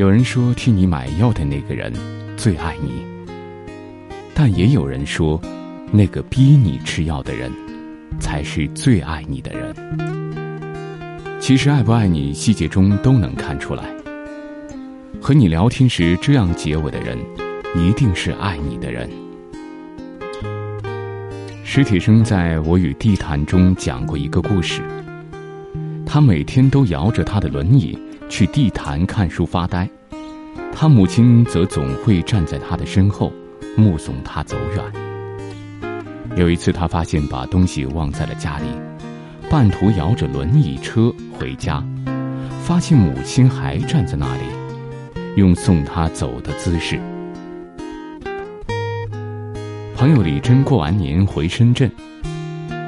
有人说，替你买药的那个人最爱你，但也有人说，那个逼你吃药的人才是最爱你的人。其实，爱不爱你，细节中都能看出来。和你聊天时这样结尾的人，一定是爱你的人。史铁生在我与地坛中讲过一个故事。他每天都摇着他的轮椅去地坛看书发呆，他母亲则总会站在他的身后，目送他走远。有一次，他发现把东西忘在了家里，半途摇着轮椅车回家，发现母亲还站在那里，用送他走的姿势。朋友李珍过完年回深圳。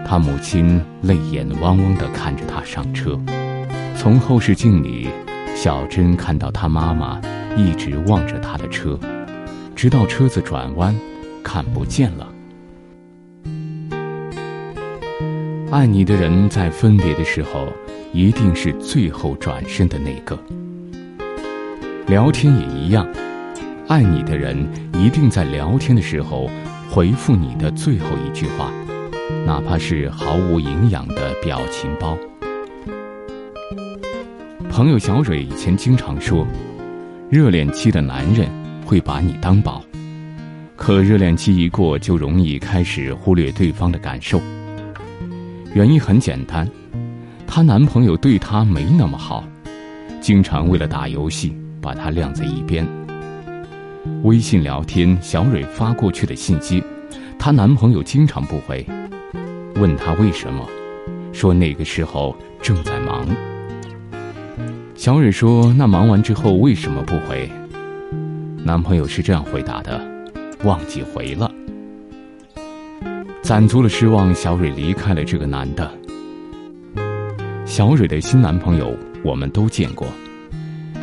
他母亲泪眼汪汪地看着他上车，从后视镜里，小珍看到她妈妈一直望着她的车，直到车子转弯，看不见了。爱你的人在分别的时候，一定是最后转身的那个。聊天也一样，爱你的人一定在聊天的时候回复你的最后一句话。哪怕是毫无营养的表情包。朋友小蕊以前经常说，热恋期的男人会把你当宝，可热恋期一过，就容易开始忽略对方的感受。原因很简单，她男朋友对她没那么好，经常为了打游戏把她晾在一边。微信聊天，小蕊发过去的信息，她男朋友经常不回。问她为什么，说那个时候正在忙。小蕊说：“那忙完之后为什么不回？”男朋友是这样回答的：“忘记回了。”攒足了失望，小蕊离开了这个男的。小蕊的新男朋友我们都见过，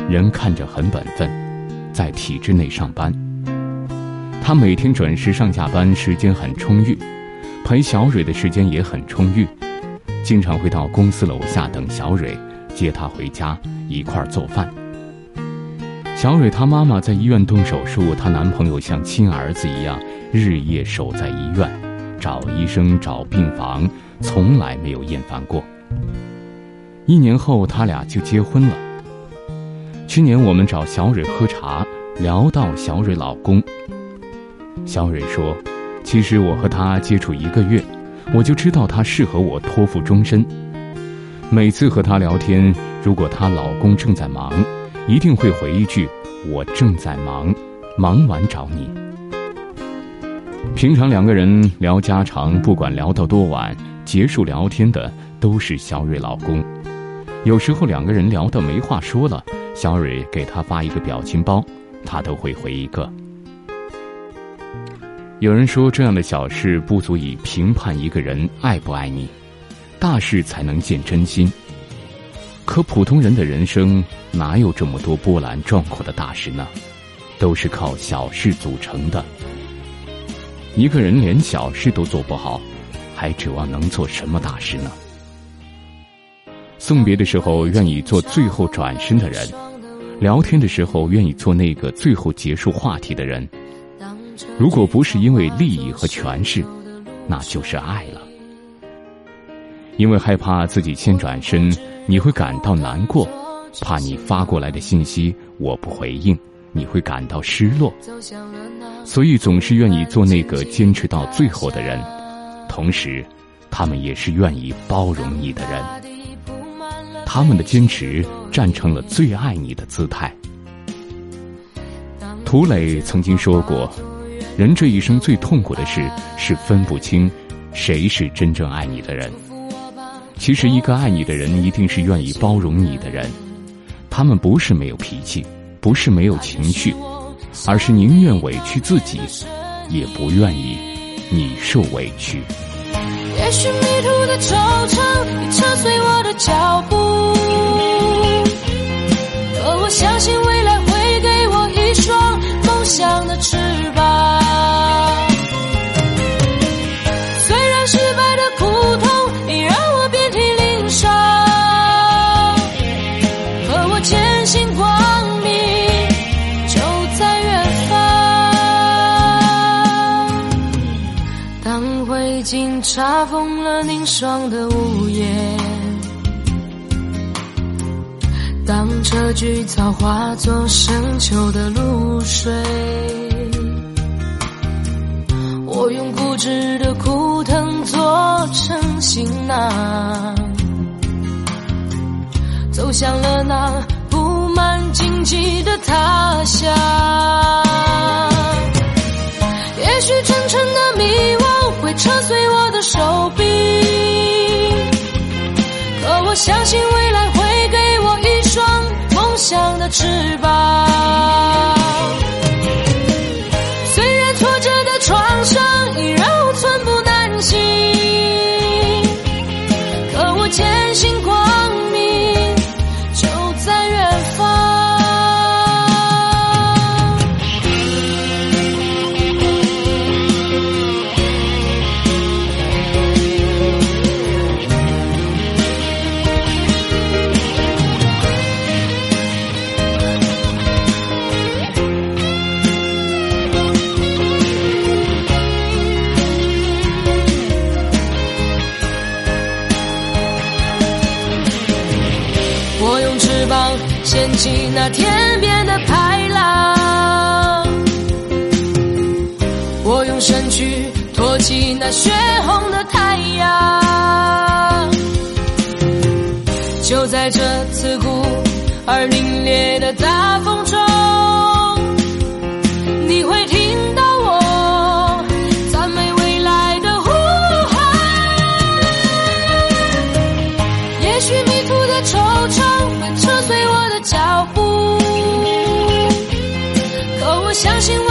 人看着很本分，在体制内上班。他每天准时上下班，时间很充裕。陪小蕊的时间也很充裕，经常会到公司楼下等小蕊，接她回家一块儿做饭。小蕊她妈妈在医院动手术，她男朋友像亲儿子一样日夜守在医院，找医生找病房，从来没有厌烦过。一年后，他俩就结婚了。去年我们找小蕊喝茶，聊到小蕊老公，小蕊说。其实我和他接触一个月，我就知道他适合我托付终身。每次和她聊天，如果她老公正在忙，一定会回一句：“我正在忙，忙完找你。”平常两个人聊家常，不管聊到多晚，结束聊天的都是小蕊老公。有时候两个人聊的没话说了，小蕊给他发一个表情包，他都会回一个。有人说，这样的小事不足以评判一个人爱不爱你，大事才能见真心。可普通人的人生哪有这么多波澜壮阔的大事呢？都是靠小事组成的。一个人连小事都做不好，还指望能做什么大事呢？送别的时候愿意做最后转身的人，聊天的时候愿意做那个最后结束话题的人。如果不是因为利益和权势，那就是爱了。因为害怕自己先转身，你会感到难过；怕你发过来的信息我不回应，你会感到失落。所以总是愿意做那个坚持到最后的人，同时，他们也是愿意包容你的人。他们的坚持站成了最爱你的姿态。涂磊曾经说过。人这一生最痛苦的事是分不清谁是真正爱你的人。其实，一个爱你的人一定是愿意包容你的人。他们不是没有脾气，不是没有情绪，而是宁愿委屈自己，也不愿意你受委屈。也许迷途的惆怅查封了凝霜的屋檐。当这菊草化作深秋的露水，我用固执的枯藤做成行囊，走向了那布满荆棘的他乡。也许沉沉的迷惘会扯碎我的相信未来会给我一双梦想的翅膀。起那天边的排浪，我用身躯托起那血红的太阳。就在这刺骨而凛冽的大风中，我相信。